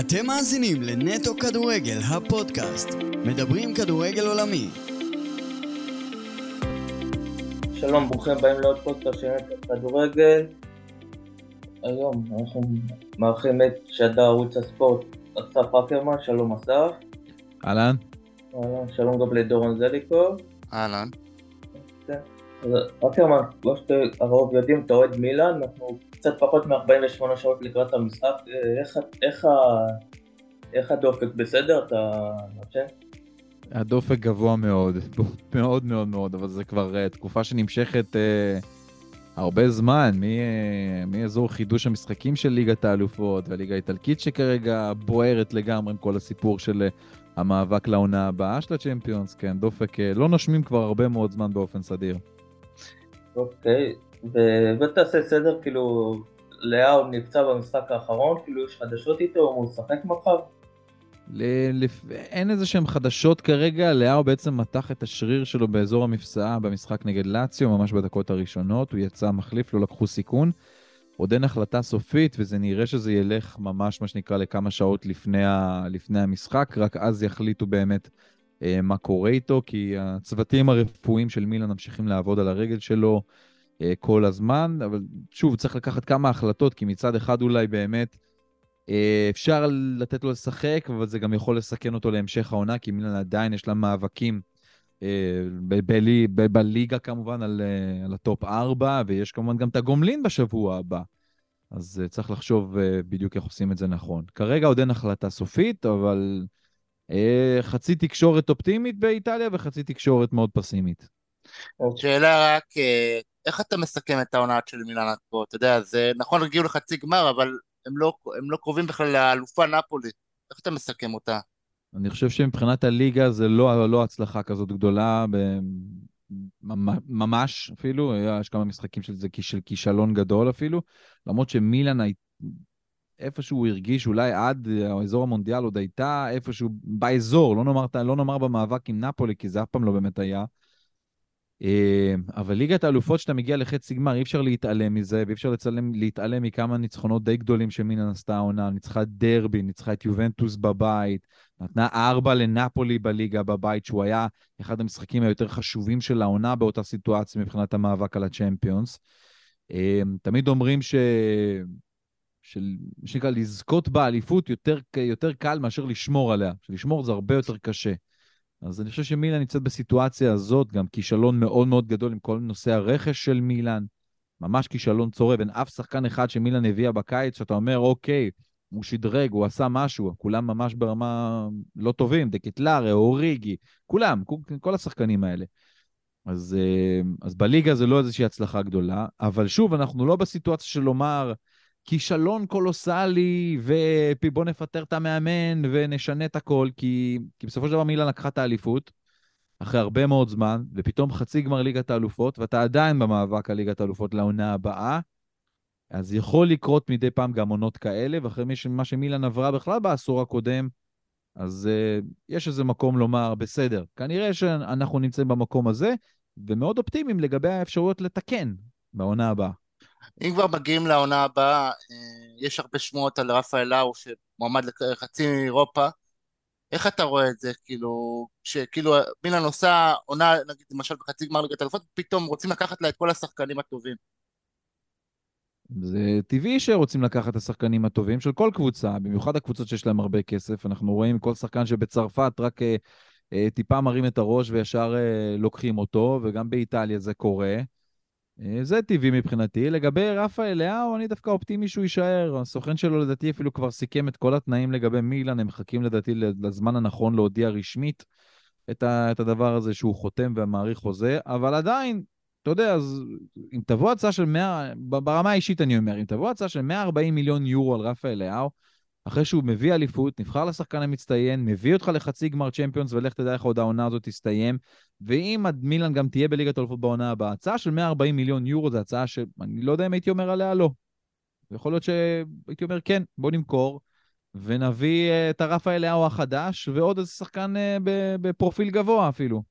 אתם מאזינים לנטו כדורגל, הפודקאסט. מדברים כדורגל עולמי. שלום, ברוכים הבאים לעוד פודקאסט של נטו כדורגל. היום אנחנו מארחים את שדר ערוץ הספורט אסף אקרמן, שלום אסף. אהלן. אהלן, שלום גם לדורון זליקוב. אהלן. כן. אז אקרמן, כמו שהרוב יודעים, אתה אוהד מילאן, אנחנו קצת פחות מ-48 שעות לקראת המשחק. אה, איך, איך, ה- איך הדופק בסדר? אתה נותן? הדופק גבוה מאוד, מאוד מאוד מאוד, אבל זה כבר uh, תקופה שנמשכת uh, הרבה זמן, מ- uh, מאזור חידוש המשחקים של ליגת האלופות והליגה האיטלקית שכרגע בוערת לגמרי עם כל הסיפור של uh, המאבק לעונה הבאה של הצ'מפיונס, כן, דופק, uh, לא נושמים כבר הרבה מאוד זמן באופן סדיר. אוקיי, ו- ותעשה סדר, כאילו, לאהו נפצע במשחק האחרון, כאילו יש חדשות איתו, הוא משחק מחר? ל- לפ... אין איזה שהם חדשות כרגע, לאהו בעצם מתח את השריר שלו באזור המפסעה במשחק נגד לאציו, ממש בדקות הראשונות, הוא יצא מחליף, לא לקחו סיכון. עוד אין החלטה סופית, וזה נראה שזה ילך ממש, מה שנקרא, לכמה שעות לפני, ה... לפני המשחק, רק אז יחליטו באמת אה, מה קורה איתו, כי הצוותים הרפואיים של מילאן ממשיכים לעבוד על הרגל שלו כל הזמן, אבל שוב, צריך לקחת כמה החלטות, כי מצד אחד אולי באמת אה, אפשר לתת לו לשחק, אבל זה גם יכול לסכן אותו להמשך העונה, כי מילאן עדיין יש לה מאבקים אה, בליגה כמובן על, אה, על ה top 4, ויש כמובן גם את הגומלין בשבוע הבא. אז אה, צריך לחשוב אה, בדיוק איך עושים את זה נכון. כרגע עוד אין החלטה סופית, אבל אה, חצי תקשורת אופטימית באיטליה וחצי תקשורת מאוד פסימית. שאלה רק, אה, איך אתה מסכם את העונה של מילאן עד כה? אתה יודע, זה נכון, הגיעו לחצי גמר, אבל הם לא, הם לא קרובים בכלל לאלופה נפולי. איך אתה מסכם אותה? אני חושב שמבחינת הליגה זה לא, לא הצלחה כזאת גדולה, ממש אפילו, יש כמה משחקים של זה של כישלון גדול אפילו, למרות שמילאן איפשהו הרגיש אולי עד האזור המונדיאל עוד הייתה איפשהו באזור, לא נאמר, לא נאמר במאבק עם נפולי, כי זה אף פעם לא באמת היה. אה, אבל ליגת האלופות, שאתה מגיע לחצי גמר, אי אפשר להתעלם מזה, ואי אפשר לצלם, להתעלם מכמה ניצחונות די גדולים שמילאן עשתה העונה. ניצחה דרבי, ניצחה את יובנטוס בבית, נתנה ארבע לנפולי בליגה בבית, שהוא היה אחד המשחקים היותר חשובים של העונה באותה סיטואציה מבחינת המאבק על הצ'מפיונס. אה, תמיד אומרים ש... של, מה שנקרא, לזכות באליפות יותר, יותר קל מאשר לשמור עליה. שלשמור זה הרבה יותר קשה. אז אני חושב שמילאן נמצאת בסיטואציה הזאת, גם כישלון מאוד מאוד גדול עם כל נושא הרכש של מילאן. ממש כישלון צורב, אין אף שחקן אחד שמילאן הביאה בקיץ, שאתה אומר, אוקיי, הוא שדרג, הוא עשה משהו, כולם ממש ברמה לא טובים, דקטלרה, אוריגי, כולם, כל השחקנים האלה. אז, אה, אז בליגה זה לא איזושהי הצלחה גדולה, אבל שוב, אנחנו לא בסיטואציה של לומר, כישלון קולוסלי, ובוא נפטר את המאמן ונשנה את הכל, כי, כי בסופו של דבר מילאן לקחה את האליפות, אחרי הרבה מאוד זמן, ופתאום חצי גמר ליגת האלופות, ואתה עדיין במאבק על ליגת האלופות לעונה הבאה, אז יכול לקרות מדי פעם גם עונות כאלה, ואחרי מה שמילאן עברה בכלל בעשור הקודם, אז uh, יש איזה מקום לומר, בסדר, כנראה שאנחנו נמצאים במקום הזה, ומאוד אופטימיים לגבי האפשרויות לתקן בעונה הבאה. אם כבר מגיעים לעונה הבאה, אה, יש הרבה שמועות על רפאל לאו שמועמד לחצי אירופה. איך אתה רואה את זה? כאילו, שכאילו מילאן עושה עונה, נגיד למשל בחצי גמר ליגת אלופות, פתאום רוצים לקחת לה את כל השחקנים הטובים. זה טבעי שרוצים לקחת את השחקנים הטובים של כל קבוצה, במיוחד הקבוצות שיש להם הרבה כסף. אנחנו רואים כל שחקן שבצרפת רק אה, אה, טיפה מרים את הראש וישר אה, לוקחים אותו, וגם באיטליה זה קורה. אה, זה טבעי מבחינתי. לגבי רפאל לאהו, אני דווקא אופטימי שהוא יישאר. הסוכן שלו לדעתי אפילו כבר סיכם את כל התנאים לגבי מילאן, הם מחכים לדעתי לזמן הנכון להודיע רשמית את, ה, את הדבר הזה שהוא חותם ומאריך חוזה, אבל עדיין, אתה יודע, אז אם תבוא הצעה של 100, ברמה האישית אני אומר, אם תבוא הצעה של 140 מיליון יורו על רפאל לאהו, אחרי שהוא מביא אליפות, נבחר לשחקן המצטיין, מביא אותך לחצי גמר צ'מפיונס, ולך תדע איך עוד העונה הזאת תסתיים. ואם מילאן גם תהיה בליגת האלופות בעונה הבאה, הצעה של 140 מיליון יורו זו הצעה שאני לא יודע אם הייתי אומר עליה לא. יכול להיות שהייתי אומר כן, בוא נמכור, ונביא את הרפאל לאהו החדש, ועוד איזה שחקן בפרופיל גבוה אפילו.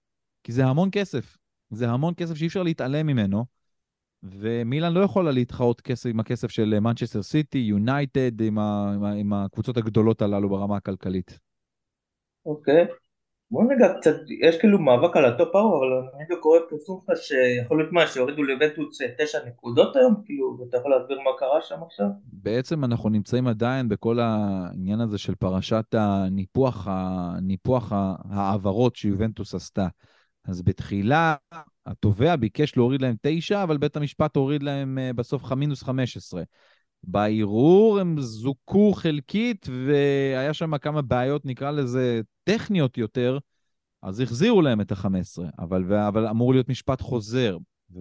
כי זה המון כסף. זה המון כסף שאי אפשר להתעלם ממנו. ומילאן לא יכולה להתחרות כסף, עם הכסף של מנצ'סטר סיטי, יונייטד, עם, עם, עם הקבוצות הגדולות הללו ברמה הכלכלית. אוקיי. בוא ניגע קצת, יש כאילו מאבק על ה top four, אבל אני רגע קורא פרסום לך שיכול להיות מה, שהורידו ליובנטוס תשע נקודות היום, כאילו, ואתה יכול להסביר מה קרה שם עכשיו? בעצם אנחנו נמצאים עדיין בכל העניין הזה של פרשת הניפוח, הניפוח ההעברות שיובנטוס עשתה. אז בתחילה התובע ביקש להוריד להם תשע, אבל בית המשפט הוריד להם אה, בסוף מינוס חמש עשרה. בערעור הם זוכו חלקית, והיה שם כמה בעיות, נקרא לזה, טכניות יותר, אז החזירו להם את ה-15, אבל, אבל אמור להיות משפט חוזר.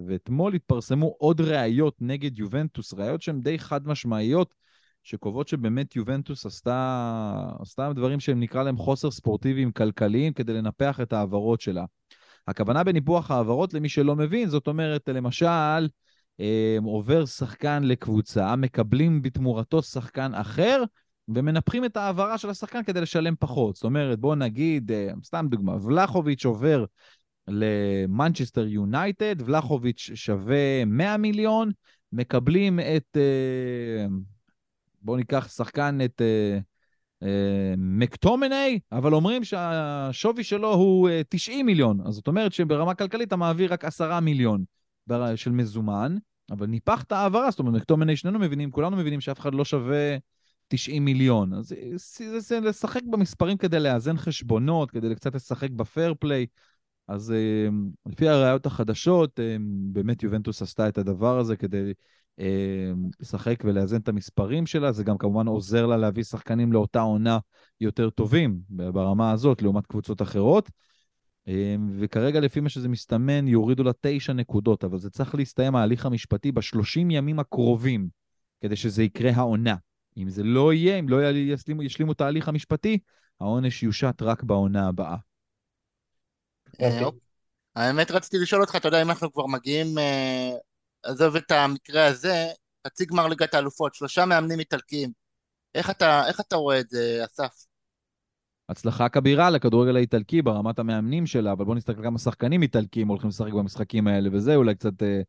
ואתמול התפרסמו עוד ראיות נגד יובנטוס, ראיות שהן די חד משמעיות, שקובעות שבאמת יובנטוס עשתה, עשתה דברים שהם נקרא להם חוסר ספורטיביים כלכליים כדי לנפח את ההעברות שלה. הכוונה בניפוח העברות, למי שלא מבין, זאת אומרת, למשל, אה, עובר שחקן לקבוצה, מקבלים בתמורתו שחקן אחר, ומנפחים את ההעברה של השחקן כדי לשלם פחות. זאת אומרת, בואו נגיד, אה, סתם דוגמה, ולחוביץ' עובר למנצ'סטר יונייטד, ולחוביץ' שווה 100 מיליון, מקבלים את, אה, בואו ניקח שחקן, את מקטומני, אבל אומרים שהשווי שלו הוא 90 מיליון. אז זאת אומרת שברמה כלכלית אתה מעביר רק 10 מיליון. של מזומן, אבל ניפחת העברה, זאת אומרת, מקטומני שנינו מבינים, כולנו מבינים שאף אחד לא שווה 90 מיליון. אז זה, זה, זה לשחק במספרים כדי לאזן חשבונות, כדי קצת לשחק ב fair play. אז אה, לפי הראיות החדשות, אה, באמת יובנטוס עשתה את הדבר הזה כדי אה, לשחק ולאזן את המספרים שלה. זה גם כמובן עוזר לה להביא שחקנים לאותה עונה יותר טובים ברמה הזאת, לעומת קבוצות אחרות. אמ, וכרגע לפי מה שזה מסתמן יורידו לה תשע נקודות, אבל זה צריך להסתיים ההליך המשפטי בשלושים ימים הקרובים, כדי שזה יקרה העונה. אם זה לא יהיה, אם לא ישלימו, ישלימו את ההליך המשפטי, העונש יושת רק בעונה הבאה. אה, אוקיי. האמת רציתי לשאול אותך, אתה יודע, אם אנחנו כבר מגיעים, אה, עזוב את המקרה הזה, חצי גמר ליגת האלופות, שלושה מאמנים איטלקיים. איך אתה, איך אתה רואה את זה, אסף? הצלחה כבירה לכדורגל האיטלקי ברמת המאמנים שלה, אבל בואו נסתכל כמה שחקנים איטלקים הולכים לשחק במשחקים האלה, וזה אולי קצת אה,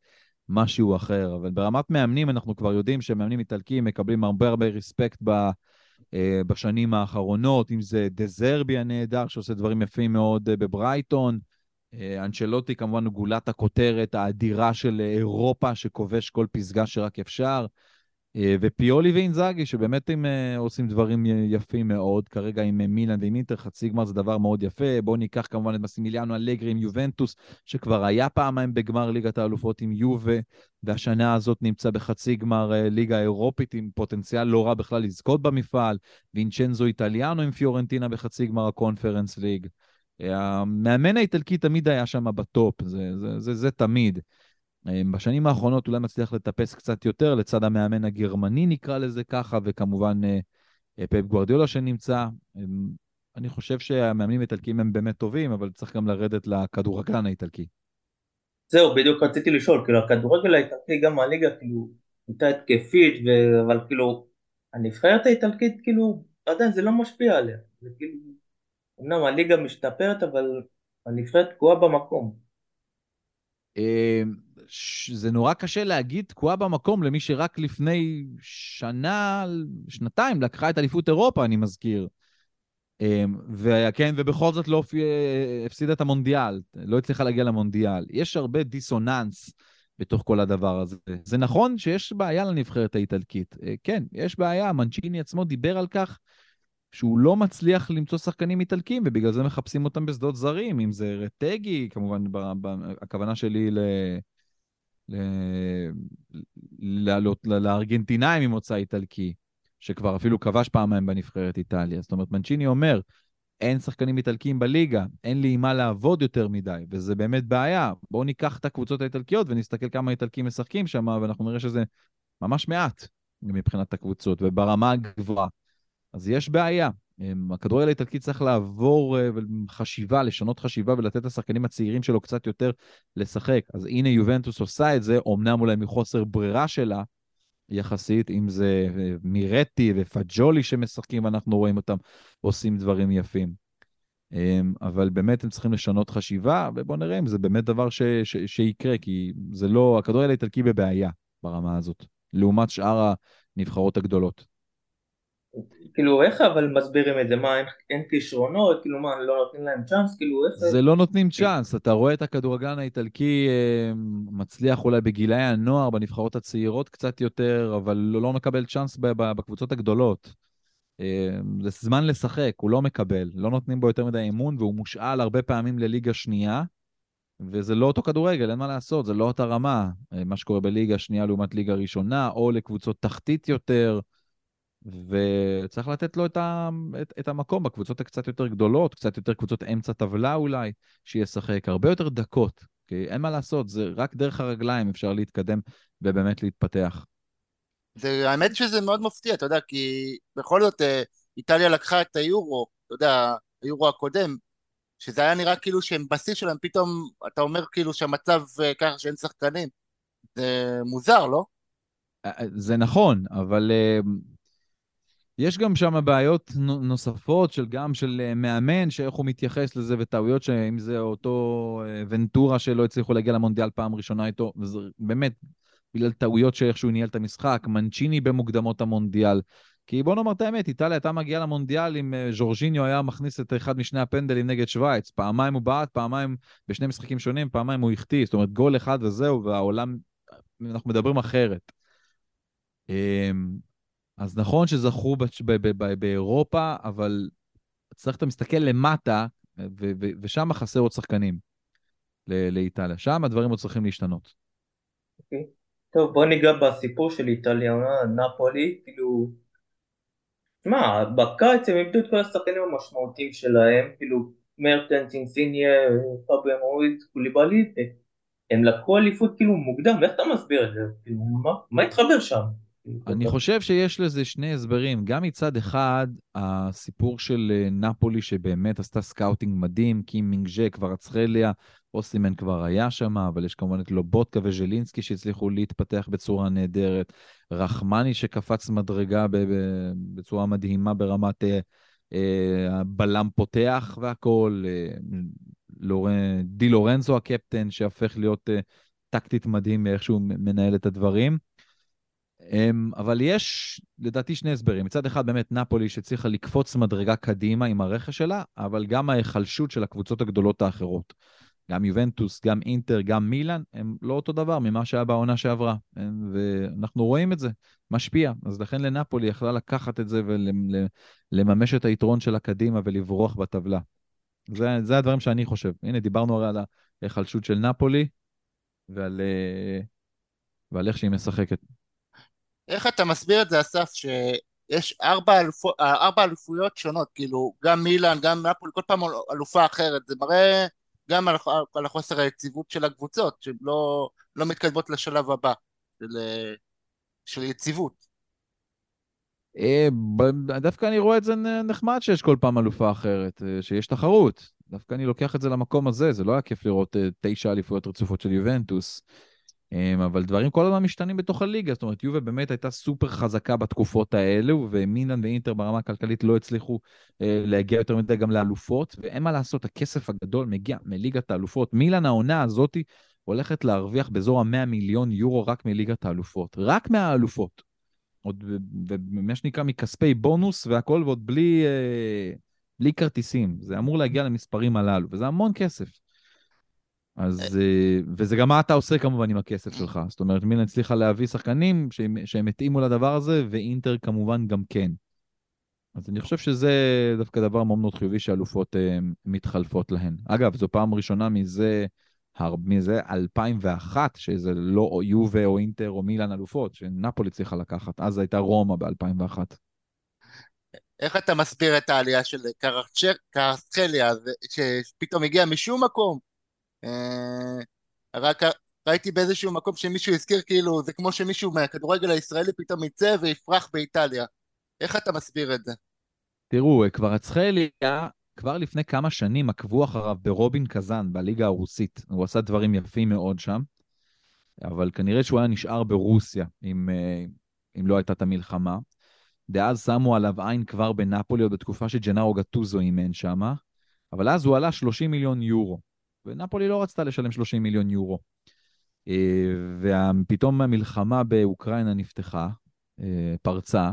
משהו אחר. אבל ברמת מאמנים אנחנו כבר יודעים שמאמנים איטלקים מקבלים הרבה הרבה ריספקט ב, אה, בשנים האחרונות, אם זה דזרבי הנהדר, שעושה דברים יפים מאוד אה, בברייטון, אנצ'לוטי כמובן גולת הכותרת האדירה של אירופה, שכובש כל פסגה שרק אפשר. אה, ופיולי ואינזאגי, שבאמת הם אה, עושים דברים יפים מאוד, כרגע עם אה, מילאן ועם אינטר, חצי גמר זה דבר מאוד יפה. בואו ניקח כמובן את מסימיליאנו אלגרי עם יובנטוס, שכבר היה פעמיים בגמר ליגת האלופות עם יובה, והשנה הזאת נמצא בחצי גמר ליגה אירופית עם פוטנציאל לא רע בכלל לזכות במפעל, וינצ'נזו איטליאנו עם פיורנטינה בחצי גמר הקונפרנס ליג. המאמן האיטלקי תמיד היה שם ב top, זה, זה, זה, זה תמיד. אמ, בשנים האחרונות אולי מצליח לטפס קצת יותר לצד המאמן הגרמני, נקרא לזה ככה, וכמובן אה, אה, פפ גוורדיולה שנמצא. אני חושב שהמאמנים האיטלקיים הם באמת טובים, אבל צריך גם לרדת לכדורגלן האיטלקי. זהו, בדיוק רציתי לשאול, כאילו הכדורגל האיטלקי, גם הליגה, כאילו, הייתה התקפית, ו... אבל כאילו, הנבחרת האיטלקית, כאילו, עדיין זה לא משפיע עליה. זה כאילו, אמנם הליגה משתפרת, אבל הנבחרת תקועה במקום. אמ, זה נורא קשה להגיד תקועה במקום למי שרק לפני שנה, שנתיים, לקחה את אליפות אירופה, אני מזכיר. אמ, וכן, ובכל זאת לא הפסידה את המונדיאל, לא הצליחה להגיע למונדיאל. יש הרבה דיסוננס בתוך כל הדבר הזה. זה נכון שיש בעיה לנבחרת האיטלקית. אה, כן, יש בעיה, מנצ'יני עצמו דיבר על כך שהוא לא מצליח למצוא שחקנים איטלקים, ובגלל זה מחפשים אותם בשדות זרים, אם זה רטגי, כמובן, הכוונה שלי ל... לעלות לארגנטינאים ממוצא איטלקי, שכבר אפילו כבש פעמיים בנבחרת איטליה. זאת אומרת, מנצ'יני אומר, אין שחקנים איטלקיים בליגה, אין לי עם מה לעבוד יותר מדי, וזה באמת בעיה. בואו ניקח את הקבוצות האיטלקיות ונסתכל כמה איטלקים משחקים שם, ואנחנו נראה שזה ממש מעט מבחינת הקבוצות, וברמה הגבוהה. אז יש בעיה. אמ, הכדורגל האיטלקי צריך לעבור אה, חשיבה, לשנות חשיבה ולתת לשחקנים הצעירים שלו קצת יותר לשחק. אז הנה יובנטוס עושה את זה, אמנם אולי מחוסר ברירה שלה יחסית, אם זה אה, מירטי ופג'ולי שמשחקים, אנחנו רואים אותם עושים דברים יפים. אמ, אבל באמת הם צריכים לשנות חשיבה, ובואו נראה אם זה באמת דבר ש, ש, שיקרה, כי זה לא, הכדורגל האיטלקי בבעיה ברמה הזאת, לעומת שאר הנבחרות הגדולות. כאילו איך אבל מסבירים את זה? מה אין, אין כישרונות? כאילו מה לא נותנים להם צ'אנס? כאילו איך זה לא נותנים צ'אנס, אתה רואה את הכדורגלן האיטלקי אה, מצליח אולי בגילאי הנוער, בנבחרות הצעירות קצת יותר, אבל לא, לא מקבל צ'אנס בקבוצות הגדולות. אה, זה זמן לשחק, הוא לא מקבל, לא נותנים בו יותר מדי אמון, והוא מושאל הרבה פעמים לליגה שנייה, וזה לא אותו כדורגל, אין מה לעשות, זה לא אותה רמה, אה, מה שקורה בליגה שנייה לעומת ליגה ראשונה, או לקבוצות תחתית יותר. וצריך לתת לו את, ה, את, את המקום בקבוצות הקצת יותר גדולות, קצת יותר קבוצות אמצע טבלה אולי, שישחק הרבה יותר דקות, כי אין מה לעשות, זה רק דרך הרגליים אפשר להתקדם ובאמת להתפתח. זה, האמת שזה מאוד מפתיע, אתה יודע, כי בכל זאת אה, איטליה לקחה את היורו, אתה יודע, היורו הקודם, שזה היה נראה כאילו שהם בשיא שלהם, פתאום אתה אומר כאילו שהמצב אה, ככה שאין שחקנים. זה מוזר, לא? אה, זה נכון, אבל יש גם שם בעיות נוספות של גם של אה, מאמן, שאיך הוא מתייחס לזה, וטעויות שאם זה אותו אה, ונטורה שלא הצליחו להגיע למונדיאל פעם ראשונה איתו, וזה באמת בגלל טעויות שאיך שהוא ניהל את המשחק, מנצ'יני במוקדמות המונדיאל. כי בוא נאמר את האמת, איטליה הייתה מגיעה למונדיאל אם אה, ז'ורג'יניו היה מכניס את אחד משני הפנדלים נגד שווייץ. פעמיים הוא בעט, פעמיים בשני משחקים שונים, פעמיים הוא החטיא. זאת אומרת, גול אחד וזהו, והעולם, אנחנו מדברים אחרת. אז נכון שזכו באירופה, אבל צריך, אתה מסתכל למטה, ושם חסר עוד שחקנים לאיטליה. שם הדברים עוד צריכים להשתנות. אוקיי. טוב, בוא ניגע בסיפור של איטליה, נפולי, כאילו... תשמע, בקיץ הם איבדו את כל השחקנים המשמעותיים שלהם, כאילו מרטנס, אינסינייה, פאביאן רואיז, קוליבאלי, הם לקחו אליפות כאילו מוקדם, ואיך אתה מסביר את זה? כאילו, מה התחבר שם? אני חושב שיש לזה שני הסברים. גם מצד אחד, הסיפור של אה, נפולי, שבאמת עשתה scouting מדהים, קים מין ג'ה, קבראצחליה, אוסימן כבר היה שם, אבל יש כמובן את לובוטקה וז'לינסקי שהצליחו להתפתח בצורה נהדרת. רחמני שקפץ מדרגה בצורה מדהימה ברמת אה, אה, הבלם פותח והכול. די לורנזו הקפטן, שהפך להיות טקטית מדהים באיך שהוא מנהל את הדברים. אמ, אבל יש לדעתי שני הסברים. מצד אחד באמת נפולי שצריכה לקפוץ מדרגה קדימה עם הרכש שלה, אבל גם ההיחלשות של הקבוצות הגדולות האחרות. גם יובנטוס, גם אינטר, גם מילאן, הם לא אותו דבר ממה שהיה בעונה שעברה. ואנחנו רואים את זה, משפיע. אז לכן לנפולי יכלה לקחת את זה ולממש את היתרון שלה קדימה ולברוח בטבלה. זה, זה הדברים שאני חושב. הנה, דיברנו הרי על ההיחלשות של נפולי ועל, אה, ועל איך שהיא משחקת. איך אתה מסביר את זה, אסף, שיש ארבע, אלפו, ארבע אלופויות שונות, כאילו, גם מילאן, גם נפולי, כל פעם אלופה אחרת, זה מראה גם על, על החוסר היציבות של הקבוצות, שהן לא, לא מתקדמות לשלב הבא של, של יציבות. אה, דווקא אני רואה את זה נחמד שיש כל פעם אלופה אחרת, אה, שיש תחרות. דווקא אני לוקח את זה למקום הזה, זה לא היה כיף לראות אה, תשע אליפויות רצופות של יובנטוס. אמ, אבל דברים כל הזמן משתנים בתוך הליגה, זאת אומרת, יובה באמת הייתה סופר חזקה בתקופות האלו, ומילן ואינטר ברמה הכלכלית לא הצליחו אה, להגיע יותר מדי גם לאלופות, ואין מה לעשות, הכסף הגדול מגיע מליגת האלופות. מילן העונה הזאתי הולכת להרוויח באזור ה-100 מיליון יורו רק מליגת האלופות, רק מהאלופות. עוד, ומה שנקרא מכספי בונוס והכל, ועוד בלי, אה, בלי כרטיסים. זה אמור להגיע למספרים הללו, וזה המון כסף. אז, אה, וזה גם מה אתה עושה כמובן עם הכסף שלך. זאת אומרת, מילן הצליחה להביא שחקנים שהם, שהם התאימו לדבר הזה, ואינטר כמובן גם כן. אז אני חושב שזה דווקא דבר מאוד מאוד חיובי שאלופות uh, מתחלפות להן. אגב, זו פעם ראשונה מזה, הר... מזה 2001, שזה לא יובה או אינטר או מילן אלופות, שנפולי צריכה לקחת. אז הייתה רומא ב-2001. איך אתה מסביר את העלייה של קרסקליה, שפתאום הגיע משום מקום אה, רק ראיתי באיזשהו מקום שמישהו הזכיר כאילו זה כמו שמישהו מהכדורגל הישראלי פתאום יצא ויפרח באיטליה. איך אתה מסביר את זה? תראו, כבר אצחליה, כבר לפני כמה שנים עקבו אחריו ברובין קזאן בליגה הרוסית. הוא עשה דברים יפים מאוד שם, אבל כנראה שהוא היה נשאר ברוסיה אם, אה, אם לא הייתה את המלחמה. דאז שמו עליו עין כבר בנפולי, עוד בתקופה שג'נארו גטוזו אימן שמה. אבל אז הוא עלה 30 מיליון יורו, ונפולי לא רצתה לשלם 30 מיליון יורו. ופתאום המלחמה באוקראינה נפתחה, פרצה,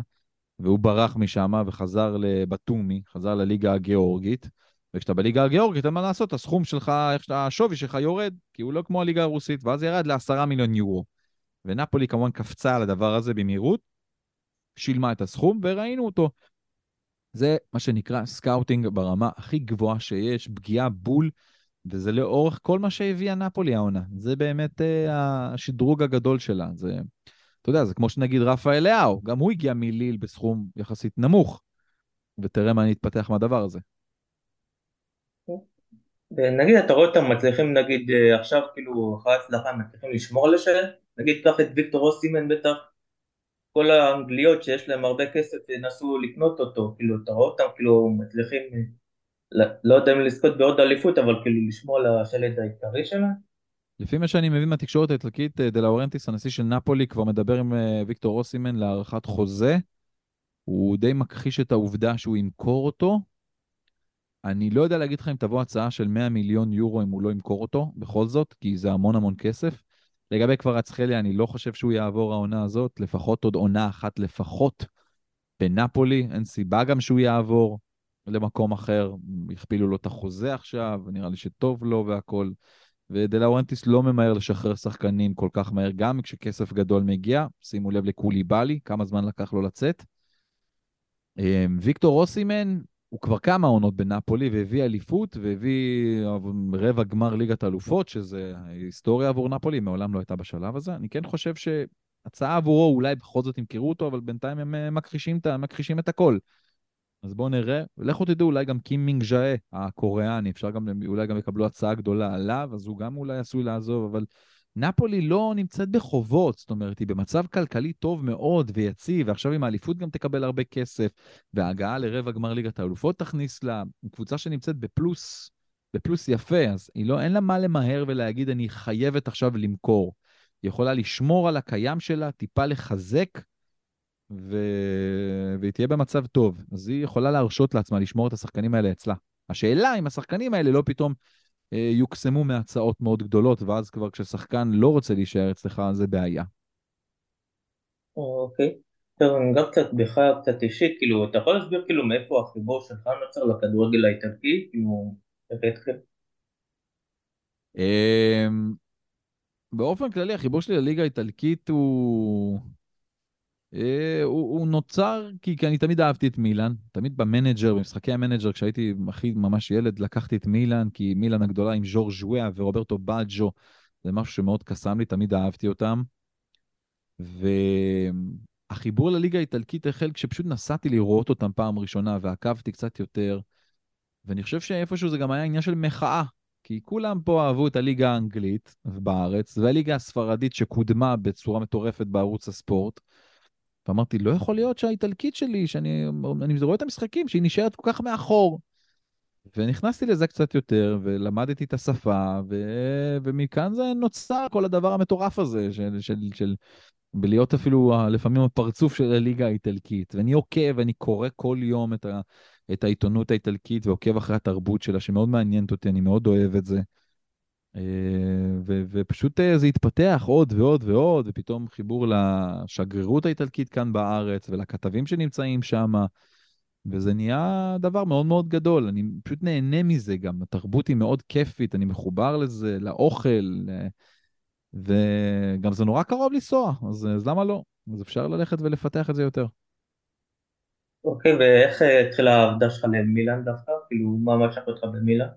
והוא ברח משם וחזר לבטומי, חזר לליגה הגיאורגית. וכשאתה בליגה הגיאורגית, אין מה לעשות, הסכום שלך, השווי שלך יורד, כי הוא לא כמו הליגה הרוסית, ואז ירד לעשרה מיליון יורו. ונפולי כמובן קפצה על הדבר הזה במהירות, שילמה את הסכום, וראינו אותו. זה מה שנקרא scouting ברמה הכי גבוהה שיש, פגיעה בול, וזה לאורך כל מה שהביאה נפולי העונה. זה באמת uh, השדרוג הגדול שלה. זה, אתה יודע, זה כמו שנגיד רפאל לאהו, גם הוא הגיע מליל בסכום יחסית נמוך, ותראה מה נתפתח מהדבר הזה. ונגיד אתה רואה אותם מצליחים נגיד אה, עכשיו כאילו אחרי הצלחה מצליחים לשמור על השלט, נגיד קח את ויקטור אוסימן בטח, כל האנגליות שיש להם הרבה כסף ינסו לקנות אותו, כאילו אתה רואה אותם כאילו מצליחים, לא, לא יודע אם לזכות בעוד אליפות אבל כאילו לשמור על השלט העיקרי שלהם. לפי מה שאני מבין מהתקשורת האיטלקית, אה, דלאורנטיס, הנשיא של נפולי, כבר מדבר עם אה, ויקטור אוסימהן להארכת חוזה. הוא די מכחיש את העובדה שהוא ימכור אותו, אני לא יודע להגיד לך אם תבוא הצעה של 100 מיליון יורו אם הוא לא ימכור אותו, בכל זאת, כי זה המון המון כסף. לגבי קבראצחליה, אני לא חושב שהוא יעבור העונה הזאת, לפחות עוד עונה אחת לפחות בנפולי, אין סיבה גם שהוא יעבור למקום אחר, הכפילו לו את החוזה עכשיו, נראה לי שטוב לו והכל. ודלאורנטיס לא ממהר לשחרר שחקנים כל כך מהר, גם כשכסף גדול מגיע, שימו לב לקוליבאלי, כמה זמן לקח לו לצאת. אמ, ויקטור אוסימן, הוא כבר כמה עונות בנפולי והביא אליפות והביא רבע גמר ליגת אלופות, שזה היסטוריה עבור נפולי, מעולם לא הייתה בשלב הזה. אני כן חושב שהצעה עבורו, אולי בכל זאת ימכרו אותו, אבל בינתיים הם אה, מכחישים, מכחישים את הכל. אז בואו נראה, לכו תדעו, אולי גם קים מינג ז'אה, הקוריאני, אפשר גם, אולי גם יקבלו הצעה גדולה עליו, אז הוא גם אולי עשוי לעזוב, אבל נפולי לא נמצאת בחובות, זאת אומרת, היא במצב כלכלי טוב מאוד ויציב, ועכשיו עם האליפות גם תקבל הרבה כסף, וההגעה לרבע גמר ליגת האלופות תכניס לה, קבוצה שנמצאת בפלוס, בפלוס יפה, אז היא לא, אין לה מה למהר ולהגיד, אני חייבת עכשיו למכור. היא יכולה לשמור על הקיים שלה, טיפה לחזק, ו... והיא תהיה במצב טוב. אז היא יכולה להרשות לעצמה לשמור את השחקנים האלה אצלה. השאלה אם השחקנים האלה לא פתאום אה, יוקסמו מהצעות מאוד גדולות, ואז כבר כששחקן לא רוצה להישאר אצלך, זה בעיה. אוקיי. טוב, אני גם קצת בדיחה קצת אישית, כאילו, אתה יכול להסביר כאילו מאיפה החיבור שלך נוצר לכדורגל האיטלקי, כאילו, איך התחיל? אמ, באופן כללי, החיבור שלי לליגה האיטלקית הוא... אה, הוא, הוא נוצר כי, כי אני תמיד אהבתי את מילאן, תמיד במנג'ר, במשחקי המנג'ר, כשהייתי הכי ממש ילד, לקחתי את מילאן, כי מילאן הגדולה עם ז'ורג' וויה ורוברטו בג'ו, זה משהו שמאוד קסם לי, תמיד אהבתי אותם. והחיבור לליגה האיטלקית החל כשפשוט נסעתי לראות אותם פעם ראשונה ועקבתי קצת יותר, ואני חושב שאיפשהו זה גם היה עניין של מחאה, כי כולם פה אהבו את הליגה האנגלית בארץ, והליגה הספרדית שקודמה בצורה מטורפת בערוץ הספורט. ואמרתי, לא יכול להיות שהאיטלקית שלי, שאני אני רואה את המשחקים, שהיא נשארת כל כך מאחור. ונכנסתי לזה קצת יותר, ולמדתי את השפה, ו... ומכאן זה נוצר כל הדבר המטורף הזה, של, של, של בלהיות אפילו לפעמים הפרצוף של הליגה האיטלקית. ואני עוקב, אני קורא כל יום את, ה... את העיתונות האיטלקית, ועוקב אחרי התרבות שלה, שמאוד מעניינת אותי, אני מאוד אוהב את זה. אה, ו- ופשוט אה, זה התפתח עוד ועוד ועוד, ופתאום חיבור לשגרירות האיטלקית כאן בארץ ולכתבים שנמצאים שם, וזה נהיה דבר מאוד מאוד גדול. אני פשוט נהנה מזה גם, התרבות היא מאוד כיפית, אני מחובר לזה, לאוכל, וגם זה נורא קרוב לנסוע, אז, אז למה לא? אז אפשר ללכת ולפתח את זה יותר. אוקיי, ואיך אה, התחילה העבודה שלך למילאן דווקא? כאילו, מה משך אותך במילאן?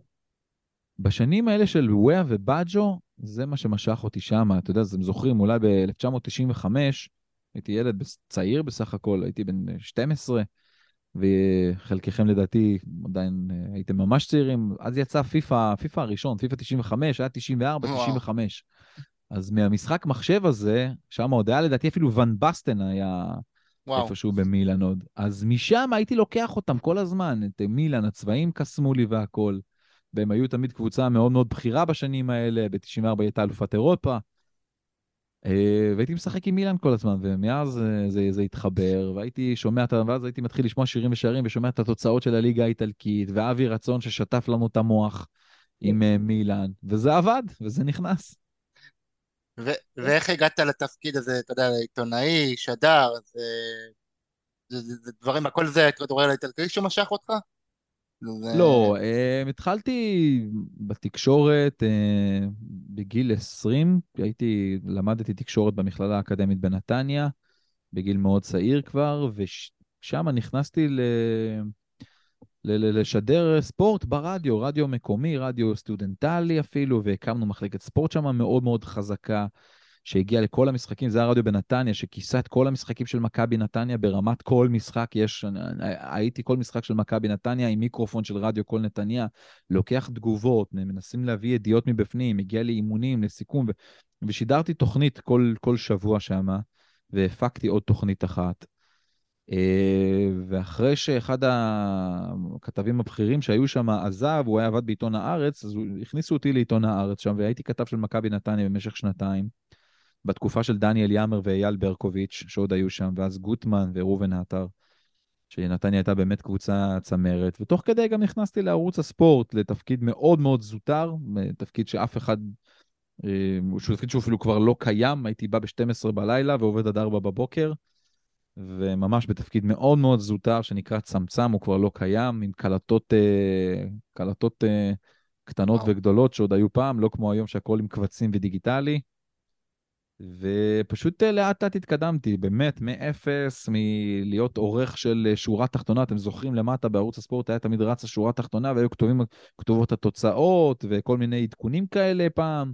בשנים האלה של וויה ובאג'ו, זה מה שמשך אותי שם. אתה יודע, אתם זוכרים, אולי ב-1995, הייתי ילד צעיר בסך הכל, הייתי בן 12, וחלקכם לדעתי עדיין אה, הייתם ממש צעירים. אז יצא פיפא, פיפא הראשון, פיפא 95, היה 94, 95. אז מהמשחק מחשב הזה, שם עוד היה לדעתי אפילו ון בסטן היה וואו. איפשהו במילאן עוד. אז משם הייתי לוקח אותם כל הזמן, את מילאן, הצבעים קסמו לי והכול. והם היו תמיד קבוצה מאוד מאוד בכירה בשנים האלה, ב-94 הייתה אלופת אירופה. אה, והייתי משחק עם מילאן כל הזמן, ומאז אה, זה, זה התחבר, והייתי שומע, ואז הייתי מתחיל לשמוע שירים ושערים, ושומע את התוצאות של הליגה האיטלקית, ואבי רצון ששטף לנו את המוח עם אה, מילאן, וזה עבד, וזה נכנס. ו- ואיך הגעת לתפקיד הזה, אתה יודע, עיתונאי, שדר, זה, זה, זה, זה דברים, הכל זה הכדורגל האיטלקי שמשך אותך? זה... לא, אה, התחלתי בתקשורת אה, בגיל 20, הייתי, למדתי תקשורת במכללה האקדמית בנתניה, בגיל מאוד צעיר כבר, ושם נכנסתי ל... לשדר ספורט ברדיו, רדיו מקומי, רדיו סטודנטלי אפילו, והקמנו מחלקת ספורט שם מאוד מאוד חזקה, שהגיעה לכל המשחקים, זה הרדיו בנתניה, שכיסה את כל המשחקים של מכבי נתניה ברמת כל משחק, יש, הייתי כל משחק של מכבי נתניה עם מיקרופון של רדיו כל נתניה, לוקח תגובות, מנסים להביא ידיעות מבפנים, מגיע לאימונים, לסיכום, ו- ושידרתי תוכנית כל, כל שבוע שם, והפקתי עוד תוכנית אחת. אה, ואחרי שאחד הכתבים הבכירים שהיו שם עזב, הוא היה עבד בעיתון הארץ, אז הכניסו אותי לעיתון הארץ שם, והייתי כתב של מכבי נתניה במשך שנתיים, בתקופה של דניאל יאמר ואייל ברקוביץ', שעוד היו שם, ואז גוטמן וראובן עטר, שנתניה הייתה באמת קבוצה צמרת, ותוך כדי גם נכנסתי לערוץ הספורט, לתפקיד מאוד מאוד זוטר, תפקיד שאף אחד... אה, שהוא תפקיד שהוא אפילו כבר לא קיים, הייתי בא ב-12 בלילה ועובד עד 4 בבוקר. וממש בתפקיד מאוד מאוד זוטר שנקרא צמצם, הוא כבר לא קיים, עם קלטות, אה, קלטות אה, קטנות וואו. וגדולות שעוד היו פעם, לא כמו היום שהכל עם קבצים ודיגיטלי. ופשוט אה, לאט לאט התקדמתי, באמת, מאפס, מלהיות עורך של אה, שורה תחתונה, אתם זוכרים למטה בערוץ הספורט היה תמיד רץ השורה התחתונה והיו כתובים, כתובות התוצאות וכל מיני עדכונים כאלה פעם.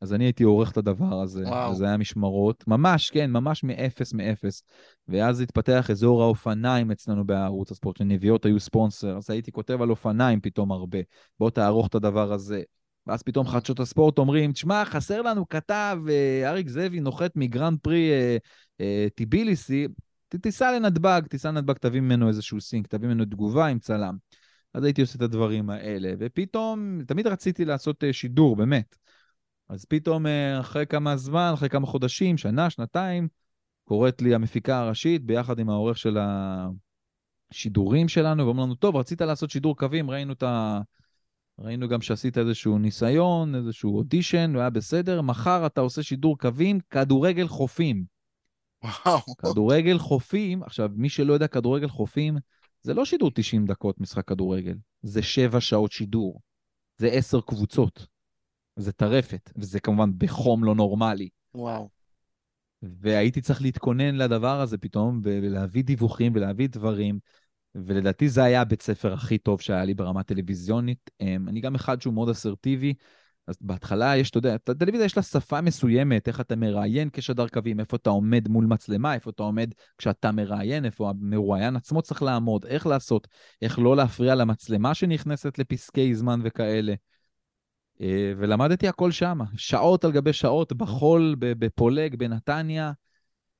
אז אני הייתי עורך את הדבר הזה, וואו. וזה היה משמרות. ממש, כן, ממש מאפס מאפס. ואז התפתח אזור האופניים אצלנו בערוץ הספורט, שנביאות היו ספונסר, אז הייתי כותב על אופניים פתאום הרבה. בוא תערוך את הדבר הזה. ואז פתאום חדשות הספורט אומרים, תשמע, חסר לנו כתב, אה, אריק זאבי נוחת מגרנד פרי אה, אה, טיביליסי, תיסע לנתב"ג, תיסע לנתב"ג, תביא ממנו איזשהו סינק, תביא ממנו תגובה עם צלם. אז הייתי עושה את הדברים האלה, ופתאום, תמיד רציתי לעשות אה, שידור, באמת. אז פתאום, אה, אחרי כמה זמן, אחרי כמה חודשים, שנה, שנתיים, קוראת לי המפיקה הראשית ביחד עם העורך של השידורים שלנו, ואומרים לנו, טוב, רצית לעשות שידור קווים, ראינו את ה... ראינו גם שעשית איזשהו ניסיון, איזשהו אודישן, והיה בסדר, מחר אתה עושה שידור קווים, כדורגל חופים. וואו. כדורגל חופים, עכשיו, מי שלא יודע כדורגל חופים, זה לא שידור 90 דקות משחק כדורגל, זה 7 שעות שידור. זה 10 קבוצות. זה טרפת, וזה כמובן בחום לא נורמלי. וואו. והייתי צריך להתכונן לדבר הזה פתאום, ולהביא דיווחים ולהביא דברים, ולדעתי זה היה הבית ספר הכי טוב שהיה לי ברמה טלוויזיונית. אמ, אני גם אחד שהוא מאוד אסרטיבי, אז בהתחלה יש, אתה יודע, הטלוויזיה יש לה שפה מסוימת, איך אתה מראיין כשדר קווים, איפה אתה עומד מול מצלמה, איפה אתה עומד כשאתה מראיין, איפה המרואיין עצמו צריך לעמוד, איך לעשות, איך לא להפריע למצלמה שנכנסת לפסקי זמן וכאלה. אה, ולמדתי הכל שם, שעות על גבי שעות, בחול, בפולג, בנתניה.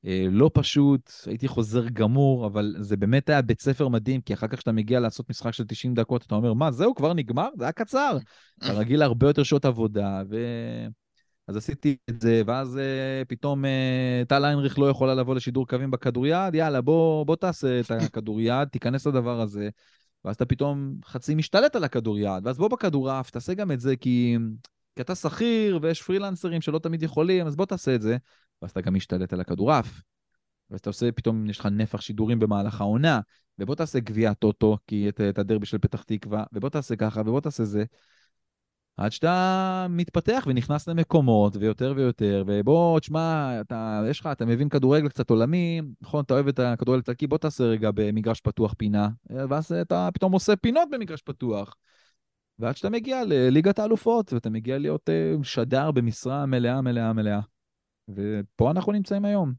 אה, לא פשוט, הייתי חוזר גמור, אבל זה באמת היה בית ספר מדהים, כי אחר כך כשאתה מגיע לעשות משחק של 90 דקות, אתה אומר, מה, זהו, כבר נגמר? זה היה קצר. אתה רגיל להרבה יותר שעות עבודה, ו... אז עשיתי את זה, ואז uh, פתאום uh, טל איינריך לא יכולה לבוא לשידור קווים בכדוריד, יאללה, בוא, בוא תעשה את הכדוריד, תיכנס לדבר הזה, ואז אתה פתאום חצי משתלט על הכדוריד, ואז בוא בכדורעף, תעשה גם את זה, כי, כי אתה שכיר ויש פרילנסרים שלא תמיד יכולים, אז בוא תעשה את זה, ואז אתה גם משתלט על הכדורעף. ואז אתה עושה, פתאום יש לך נפח שידורים במהלך העונה, ובוא תעשה גביע טוטו, כי את, את הדרבי של פתח תקווה, ובוא תעשה ככה, ובוא תעשה זה. עד שאתה מתפתח ונכנס למקומות ויותר ויותר, ובוא, תשמע, אתה, יש לך, אתה מבין כדורגל קצת עולמי, נכון, אתה אוהב את הכדורגל האיטלקי, בוא תעשה רגע במגרש פתוח פינה, ואז אתה פתאום עושה פינות במגרש פתוח. ועד שאתה מגיע לליגת האלופות, ואתה מגיע להיות uh, שדר במשרה מלאה, מלאה, מלאה. ופה אנחנו נמצאים היום.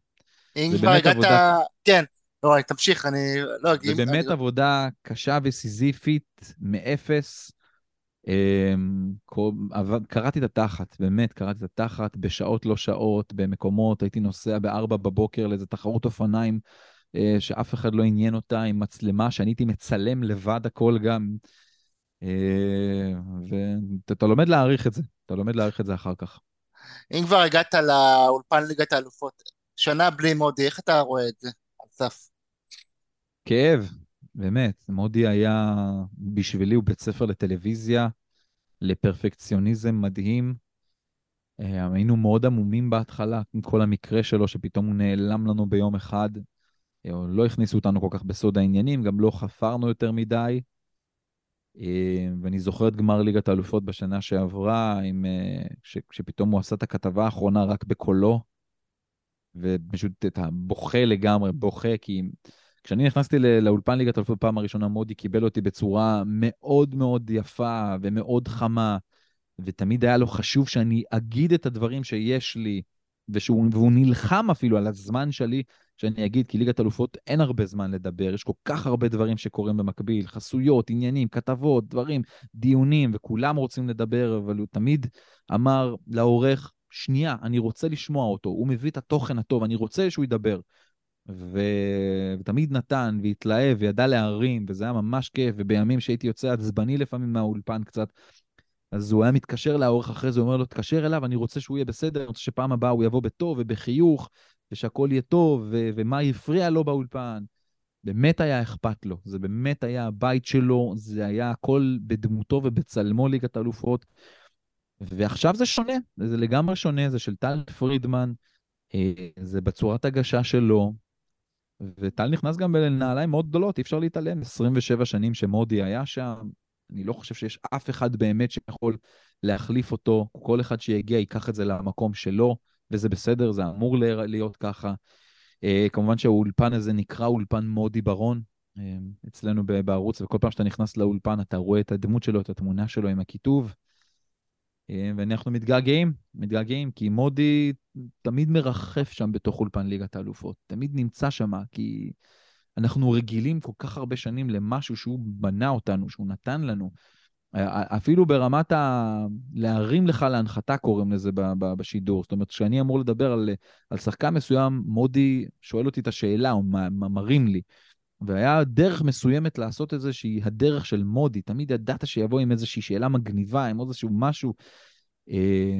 אם כבר הגעת... עבודה. כן, לא, תמשיך, אני לא אגיד. זה באמת אני- עבודה קשה וסיזיפית, מאפס. אמ, קראתי את התחת, באמת, קראתי את התחת בשעות לא שעות, במקומות, הייתי נוסע בארבע בבוקר לאיזה תחרות אופניים אה, שאף אחד לא עניין אותה, עם מצלמה, שאני הייתי מצלם לבד הכל גם. ואתה לומד להעריך את זה, אתה לומד להעריך את זה אחר כך. אם כבר הגעת לאולפן ליגת האלופות, שנה בלי מודי, איך אתה רואה את זה, אסף? כאב, באמת. מודי היה, בשבילי הוא בית ספר לטלוויזיה, לפרפקציוניזם מדהים. אה, היינו מאוד עמומים בהתחלה, עם כל המקרה שלו, שפתאום הוא נעלם לנו ביום אחד. אה, לא הכניסו אותנו כל כך בסוד העניינים, גם לא חפרנו יותר מדי. אה, ואני זוכר את גמר ליגת האלופות בשנה שעברה, עם, ש, שפתאום הוא עשה את הכתבה האחרונה רק בקולו, ופשוט אתה בוכה לגמרי, בוכה, כי כשאני נכנסתי לאולפן ליגת האלופות פעם הראשונה, מודי קיבל אותי בצורה מאוד מאוד יפה ומאוד חמה, ותמיד היה לו חשוב שאני אגיד את הדברים שיש לי, ושהוא, והוא נלחם אפילו על הזמן שלי, שאני אגיד, כי ליגת אלופות אין הרבה זמן לדבר, יש כל כך הרבה דברים שקורים במקביל, חסויות, עניינים, כתבות, דברים, דיונים, וכולם רוצים לדבר, אבל הוא תמיד אמר לעורך, שנייה, אני רוצה לשמוע אותו, הוא מביא את התוכן הטוב, אני רוצה שהוא ידבר. ו... ותמיד נתן והתלהב וידע להרים, וזה היה ממש כיף, ובימים שהייתי יוצא עצבני לפעמים מהאולפן קצת, אז הוא היה מתקשר לעורך אחרי זה, הוא אומר לו, תקשר אליו, אני רוצה שהוא יהיה בסדר, אני רוצה שפעם הבאה הוא יבוא בטוב ובחיוך, ושהכול יהיה טוב, ו... ומה הפריע לו באולפן. באמת היה אכפת לו, זה באמת היה הבית שלו, זה היה הכל בדמותו ובצלמו ליגת האלופות. ועכשיו זה שונה, זה לגמרי שונה, זה של טל פרידמן, אה, זה בצורת הגשה שלו, וטל נכנס גם לנעליים מאוד גדולות, אי אפשר להתעלם. 27 שנים שמודי היה שם, אני לא חושב שיש אף אחד באמת שיכול להחליף אותו. כל אחד שיגיע ייקח את זה למקום שלו, וזה בסדר, זה אמור להיות ככה. Uh, כמובן שהאולפן הזה נקרא אולפן מודי ברון, uh, אצלנו בערוץ, וכל פעם שאתה נכנס לאולפן אתה רואה את הדמות שלו, את התמונה שלו עם הכיתוב. אה, ואנחנו מתגעגעים, מתגעגעים, כי מודי תמיד מרחף שם בתוך אולפן ליגת האלופות, תמיד נמצא שם, כי אנחנו רגילים כל כך הרבה שנים למשהו שהוא בנה אותנו, שהוא נתן לנו. אפילו ברמת ה... להרים לך להנחתה קוראים לזה בשידור. זאת אומרת, כשאני אמור לדבר על, על שחקן מסוים, מודי שואל אותי את השאלה, או מרים לי. והיה דרך מסוימת לעשות את זה שהיא הדרך של מודי. תמיד ידעת שיבוא עם איזושהי שאלה מגניבה, עם איזשהו משהו, אה,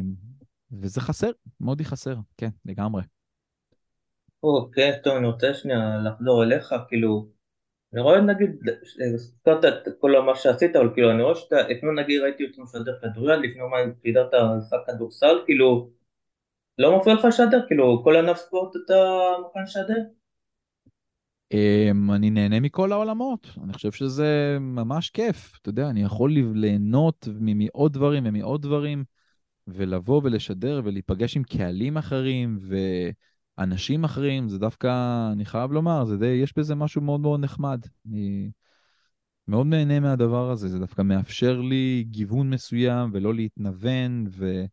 וזה חסר, מודי חסר, כן, לגמרי. אוקיי, טוב, אני רוצה שנייה לחזור אליך, כאילו, אני רואה נגיד, הזכרת את כל מה שעשית, אבל כאילו, אני רואה שאתה, אתמול נגיד ראיתי אותך משדר כדוריד, לפני יומיים פידרת משחק כדורסל, כאילו, לא מפריע לך לשדר? כאילו, כל ענף ספורט אתה מוכן לשדר? אמ, אני נהנה מכל העולמות, אני חושב שזה ממש כיף. אתה יודע, אני יכול ליהנות מעוד דברים ומעוד דברים, ולבוא ולשדר ולהיפגש עם קהלים אחרים ואנשים אחרים, זה דווקא, אני חייב לומר, זה די, יש בזה משהו מאוד מאוד נחמד. אני מאוד נהנה מהדבר הזה, זה דווקא מאפשר לי גיוון מסוים ולא להתנוון, ו...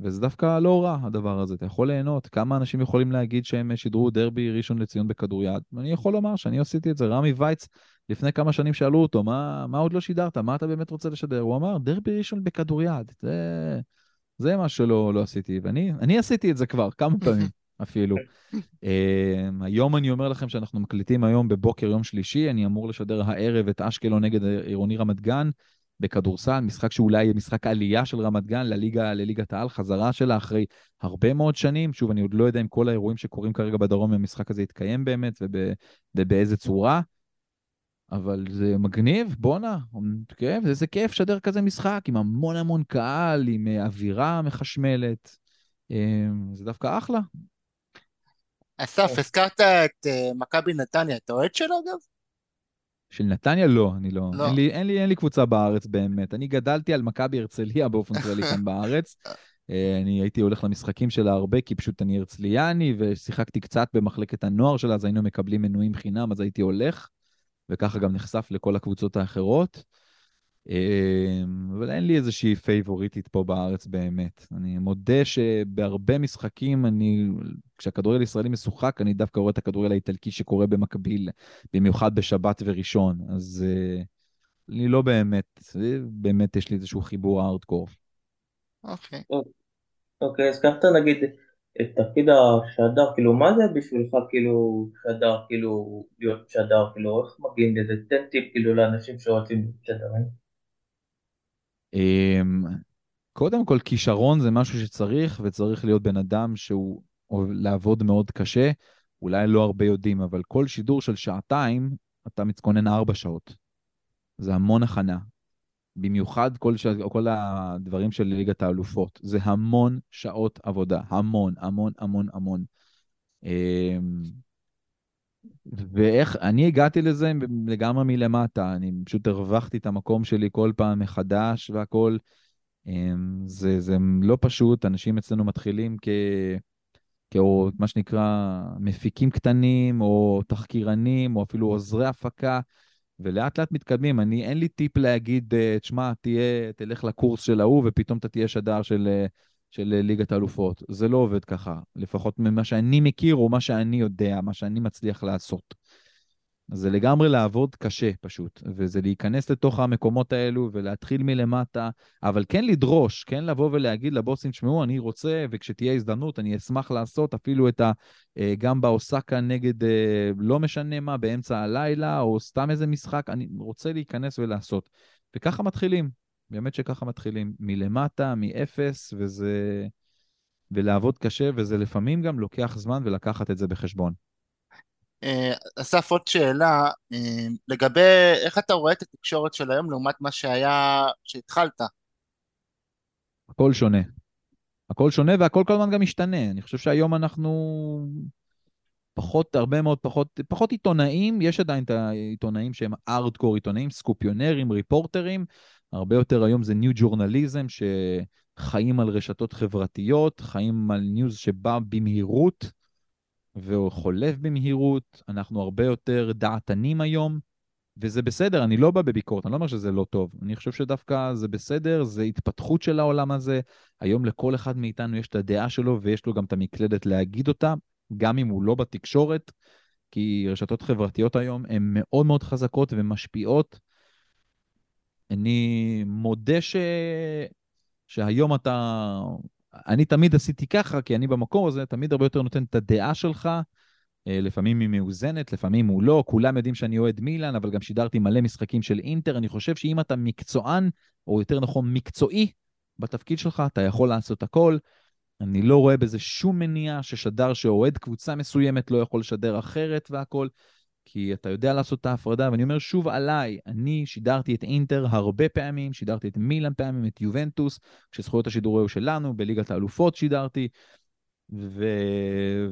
וזה דווקא לא רע, הדבר הזה. אתה יכול ליהנות. כמה אנשים יכולים להגיד שהם שידרו דרבי ראשון לציון בכדוריד? אני יכול לומר שאני עשיתי את זה. רמי וייץ, לפני כמה שנים שאלו אותו, מה, מה עוד לא שידרת? מה אתה באמת רוצה לשדר? הוא אמר, דרבי ראשון בכדוריד. זה, זה מה שלא לא עשיתי. ואני עשיתי את זה כבר כמה פעמים אפילו. um, היום אני אומר לכם שאנחנו מקליטים היום בבוקר יום שלישי, אני אמור לשדר הערב את אשקלון נגד עירוני רמת גן. בכדורסל, משחק שאולי יהיה משחק עלייה של רמת גן לליגה, לליגת העל, חזרה שלה אחרי הרבה מאוד שנים. שוב, אני עוד לא יודע אם כל האירועים שקורים כרגע בדרום, המשחק הזה יתקיים באמת וב, ובאיזה צורה, אבל זה מגניב, בואנה, כן, זה, זה כיף לשדר כזה משחק עם המון המון קהל, עם אה, אווירה מחשמלת. אמ, זה דווקא אחלה. אסף, הזכרת את אה, מכבי נתניה, אתה אוהד שלו אגב? של נתניה? לא, אני לא. לא. אין, לי, אין, לי, אין לי קבוצה בארץ באמת. אני גדלתי על מכבי הרצליה באופן כללי כאן בארץ. אה, אני הייתי הולך למשחקים שלה הרבה, כי פשוט אני הרצליאני, ושיחקתי קצת במחלקת הנוער שלה, אז היינו מקבלים מנויים חינם, אז הייתי הולך, וככה גם נחשף לכל הקבוצות האחרות. אמ, אבל אין לי איזושהי פייבוריטית פה בארץ באמת. אני מודה שבהרבה משחקים, אני, כשהכדורגל הישראלי משוחק, אני דווקא רואה את הכדורגל האיטלקי שקורה במקביל, במיוחד בשבת וראשון. אז uh, אני לא באמת, באמת יש לי איזשהו חיבור הארדקור. אוקיי. אוקיי, הזכרת נגיד את תפקיד השדר, כאילו מה זה בשבילך כאילו שדר, כאילו להיות שדר, כאילו איך מגיעים לזה? תן טיפ כאילו לאנשים שרוצים להיות שדרים. אמ, קודם כל, כישרון זה משהו שצריך, וצריך להיות בן אדם שהוא לעבוד מאוד קשה. אולי לא הרבה יודעים, אבל כל שידור של שעתיים, אתה מתכונן ארבע שעות. זה המון הכנה. במיוחד כל, ש... כל הדברים של ליגת האלופות. זה המון שעות עבודה, המון, המון, המון, המון. ואיך, אני הגעתי לזה לגמרי מלמטה, אני פשוט הרווחתי את המקום שלי כל פעם מחדש והכל. אמ, זה, זה לא פשוט, אנשים אצלנו מתחילים כ... כאו, מה שנקרא מפיקים קטנים, או תחקירנים, או אפילו עוזרי הפקה, ולאט לאט מתקדמים. אני, אין לי טיפ להגיד, אה, תשמע, תהיה, תלך לקורס של ההוא, ופתאום אתה תהיה שדר של, אה, של ליגת האלופות. זה לא עובד ככה, לפחות ממה שאני מכיר, או מה שאני יודע, מה שאני מצליח לעשות. זה לגמרי לעבוד קשה פשוט, וזה להיכנס לתוך המקומות האלו ולהתחיל מלמטה, אבל כן לדרוש, כן לבוא ולהגיד לבוסים, תשמעו, אני רוצה, וכשתהיה הזדמנות, אני אשמח לעשות אפילו את ה... אה, גם באוסקה נגד אה, לא משנה מה, באמצע הלילה, או סתם איזה משחק, אני רוצה להיכנס ולעשות. וככה מתחילים, באמת שככה מתחילים, מלמטה, מאפס, וזה... ולעבוד קשה, וזה לפעמים גם לוקח זמן ולקחת את זה בחשבון. אה, אסף, עוד שאלה, אה, לגבי איך אתה רואה את התקשורת של היום לעומת מה שהיה כשהתחלת? הכל שונה. הכל שונה והכל כל הזמן גם משתנה. אני חושב שהיום אנחנו פחות, הרבה מאוד פחות, פחות עיתונאים, יש עדיין את העיתונאים שהם ארדקור עיתונאים, סקופיונרים, ריפורטרים, הרבה יותר היום זה ניו ג'ורנליזם, שחיים על רשתות חברתיות, חיים על ניוז שבא במהירות. והוא חולף במהירות, אנחנו הרבה יותר דעתנים היום, וזה בסדר, אני לא בא בביקורת, אני לא אומר שזה לא טוב. אני חושב שדווקא זה בסדר, זה התפתחות של העולם הזה. היום לכל אחד מאיתנו יש את הדעה שלו ויש לו גם את המקלדת להגיד אותה, גם אם הוא לא בתקשורת, כי רשתות חברתיות היום הן מאוד מאוד חזקות ומשפיעות. אני מודה ש... שהיום אתה אני תמיד עשיתי ככה, כי אני במקור הזה תמיד הרבה יותר נותן את הדעה שלך. אה, לפעמים היא מאוזנת, לפעמים הוא לא. כולם יודעים שאני אוהד מילאן, אבל גם שידרתי מלא משחקים של אינטר. אני חושב שאם אתה מקצוען, או יותר נכון מקצועי, בתפקיד שלך, אתה יכול לעשות הכל. אני לא רואה בזה שום מניעה ששדר שאוהד קבוצה מסוימת לא יכול לשדר אחרת והכל. כי אתה יודע לעשות את ההפרדה, ואני אומר שוב עליי, אני שידרתי את אינטר הרבה פעמים, שידרתי את מילאן פעמים, את יובנטוס, כשזכויות השידור היו שלנו, בליגת האלופות שידרתי, ו...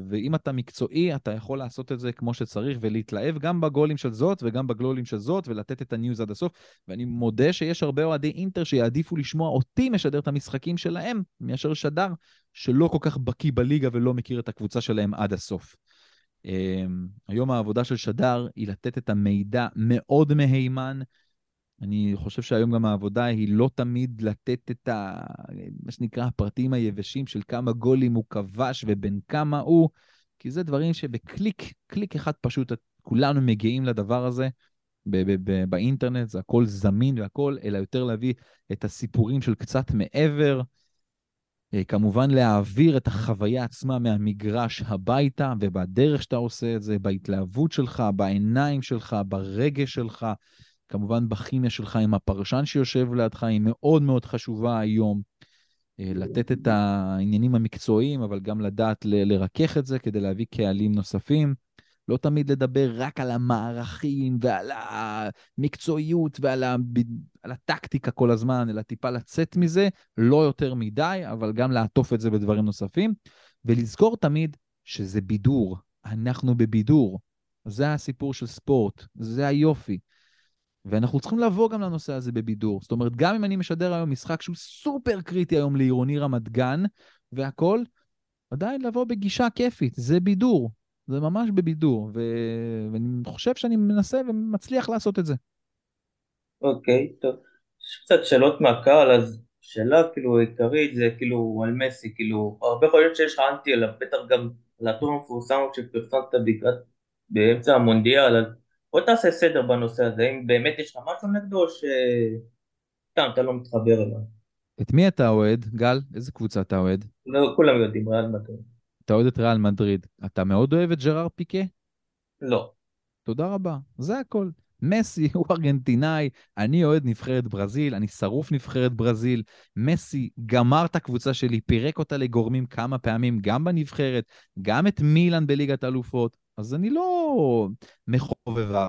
ואם אתה מקצועי, אתה יכול לעשות את זה כמו שצריך, ולהתלהב גם בגולים של זאת וגם בגלולים של זאת, ולתת את הניוז עד הסוף. ואני מודה שיש הרבה אוהדי אינטר שיעדיפו לשמוע אותי משדר את המשחקים שלהם, מאשר שדר שלא כל כך בקיא בליגה ולא מכיר את הקבוצה שלהם עד הסוף. אמ, היום העבודה של שדר היא לתת את המידע מאוד מהימן. אני חושב שהיום גם העבודה היא לא תמיד לתת את ה... מה שנקרא הפרטים היבשים של כמה גולים הוא כבש ובין כמה הוא, כי זה דברים שבקליק, קליק אחד פשוט כולנו מגיעים לדבר הזה. באינטרנט, זה הכל זמין והכל, אלא יותר להביא את הסיפורים של קצת מעבר. אה, כמובן להעביר את החוויה עצמה מהמגרש הביתה, ובדרך שאתה עושה את זה, בהתלהבות שלך, בעיניים שלך, ברגש שלך, כמובן בכימיה שלך עם הפרשן שיושב לידך, היא מאוד מאוד חשובה היום. אה, לתת את העניינים המקצועיים, אבל גם לדעת לרכך את זה כדי להביא קהלים נוספים. לא תמיד לדבר רק על המערכים ועל המקצועיות ועל ה... על הטקטיקה כל הזמן, אלא טיפה לצאת מזה, לא יותר מדי, אבל גם לעטוף את זה בדברים נוספים, ולזכור תמיד שזה בידור, אנחנו בבידור. זה הסיפור של ספורט, זה היופי. ואנחנו צריכים לבוא גם לנושא הזה בבידור. זאת אומרת, גם אם אני משדר היום משחק שהוא סופר קריטי היום לעירוני רמת גן והכול, עדיין לבוא בגישה כיפית, זה בידור. זה ממש בבידור, ו... ואני חושב שאני מנסה ומצליח לעשות את זה. אוקיי, טוב. יש קצת שאלות מהקהל, אז שאלה כאילו עיקרית זה כאילו על מסי, כאילו הרבה יכול להיות שיש לך אנטי עליו, בטח גם על הטור המפורסם שפרסמת בקראת באמצע המונדיאל, אז בוא תעשה סדר בנושא הזה, אם באמת יש לך משהו נגדו או שסתם אתה לא מתחבר אליו. את מי אתה אוהד, גל? איזה קבוצה אתה אוהד? לא, כולם יודעים, ריאל מדריד. אתה אוהד את ריאל מדריד. אתה מאוד אוהב את ג'ראר פיקה? לא. תודה רבה, זה הכל. מסי הוא ארגנטינאי, אני אוהד נבחרת ברזיל, אני שרוף נבחרת ברזיל. מסי גמר את הקבוצה שלי, פירק אותה לגורמים כמה פעמים, גם בנבחרת, גם את מילאן בליגת האלופות, אז אני לא מחובביו.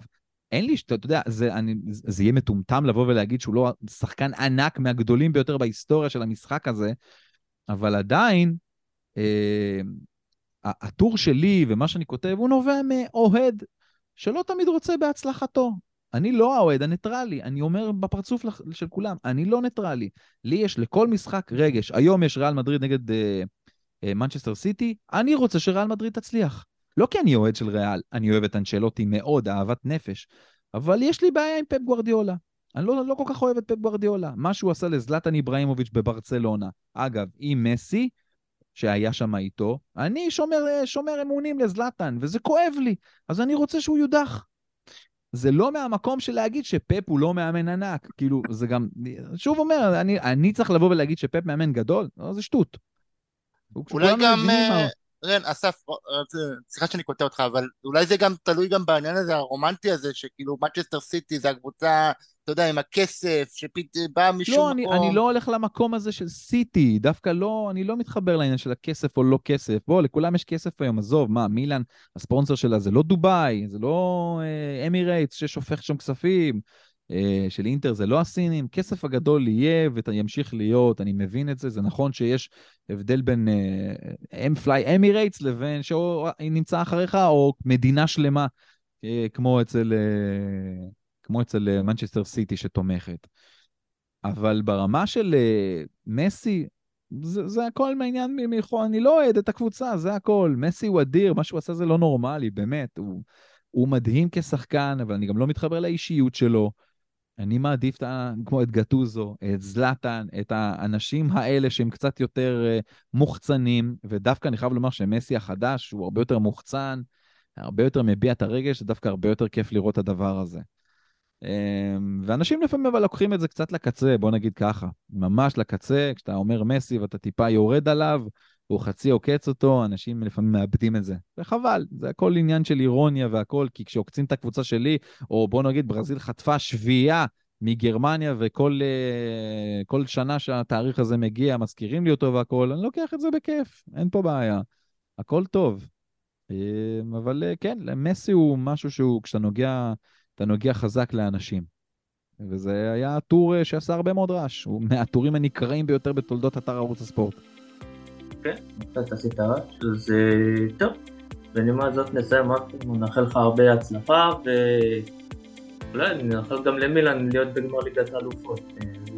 אין לי, אתה יודע, זה, אני, זה יהיה מטומטם לבוא ולהגיד שהוא לא שחקן ענק מהגדולים ביותר בהיסטוריה של המשחק הזה, אבל עדיין, הטור שלי ומה שאני כותב, הוא נובע מאוהד שלא תמיד רוצה בהצלחתו. אני לא האוהד הניטרלי, אני אומר בפרצוף של כולם, אני לא ניטרלי. לי יש לכל משחק רגש. היום יש ריאל מדריד נגד מנצ'סטר uh, סיטי, uh, אני רוצה שריאל מדריד תצליח. לא כי אני אוהד של ריאל, אני אוהב את אנשלוטי מאוד, אהבת נפש, אבל יש לי בעיה עם פפ גוורדיולה. אני לא, לא כל כך אוהב את פפ גוורדיולה. מה שהוא עשה לזלטן איבראימוביץ' בברצלונה. אגב, עם מסי, שהיה שם איתו, אני שומר, שומר אמונים לזלטן, וזה כואב לי, אז אני רוצה שהוא יודח. זה לא מהמקום של להגיד שפפ הוא לא מאמן ענק, כאילו, זה גם, שוב אומר, אני, אני צריך לבוא ולהגיד שפפ מאמן גדול? לא, זה שטות. אולי גם, רן, אסף, סליחה שאני קוטע אותך, אבל אולי זה גם תלוי גם בעניין הזה, הרומנטי הזה, שכאילו מנצ'סטר סיטי זה הקבוצה, אתה יודע, עם הכסף, שבא משום לא, מקום. לא, אני לא הולך למקום הזה של סיטי, דווקא לא, אני לא מתחבר לעניין של הכסף או לא כסף. בוא, לכולם יש כסף היום, עזוב, מה, מילאן, הספונסר שלה זה לא דובאי, זה לא אה, אמירייטס ששופך שם כספים. אה, של אינטר זה לא הסינים, כסף הגדול יהיה וימשיך להיות, אני מבין את זה, זה נכון שיש הבדל בין אם fly Emirates לבין שהוא נמצא אחריך, או מדינה שלמה, אה, כמו אצל, אה, כמו אצל מנצ'סטר סיטי שתומכת. אבל ברמה של מסי, זה, זה הכל מעניין מלכו, אני לא אוהד את הקבוצה, זה הכל. מסי הוא אדיר, מה שהוא עשה זה לא נורמלי, באמת. הוא, הוא מדהים כשחקן, אבל אני גם לא מתחבר לאישיות שלו. אני מעדיף כמו את גטוזו, את זלאטן, את האנשים האלה שהם קצת יותר אה, מוחצנים, ודווקא אני חייב לומר שמסי החדש הוא הרבה יותר מוחצן, הרבה יותר מביע את הרגש, זה דווקא הרבה יותר כיף לראות את הדבר הזה. אמ, ואנשים לפעמים אבל לוקחים את זה קצת לקצה, בוא נגיד ככה, ממש לקצה, כשאתה אומר מסי ואתה טיפה יורד עליו, הוא חצי עוקץ אותו, אנשים לפעמים מאבדים את זה. וחבל, זה הכל עניין של אירוניה והכל, כי כשעוקצים את הקבוצה שלי, או בוא נגיד ברזיל חטפה שביעייה מגרמניה, וכל uh, שנה שהתאריך הזה מגיע, מזכירים לי אותו והכל, אני לוקח את זה בכיף, אין פה בעיה. הכל טוב. אמ, אבל uh, כן, מסי הוא משהו שהוא, כשאתה נוגע, אתה נוגע חזק לאנשים. וזה היה טור uh, שעשה הרבה מאוד רעש, הוא מהטורים הנקראים ביותר בתולדות אתר ערוץ הספורט. כן, קצת עשית רעש, אז אה, טוב, בנימה הזאת נסיים רק, נאחל לך הרבה הצלחה, ואולי נאחל גם למילן להיות בגמר ליגת האלופות.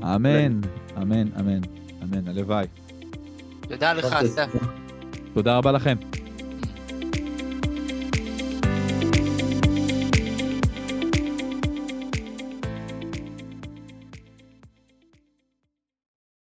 אה, אמן, אמן, אמן, אמן, הלוואי. תודה לך, אסף. תודה רבה לכם.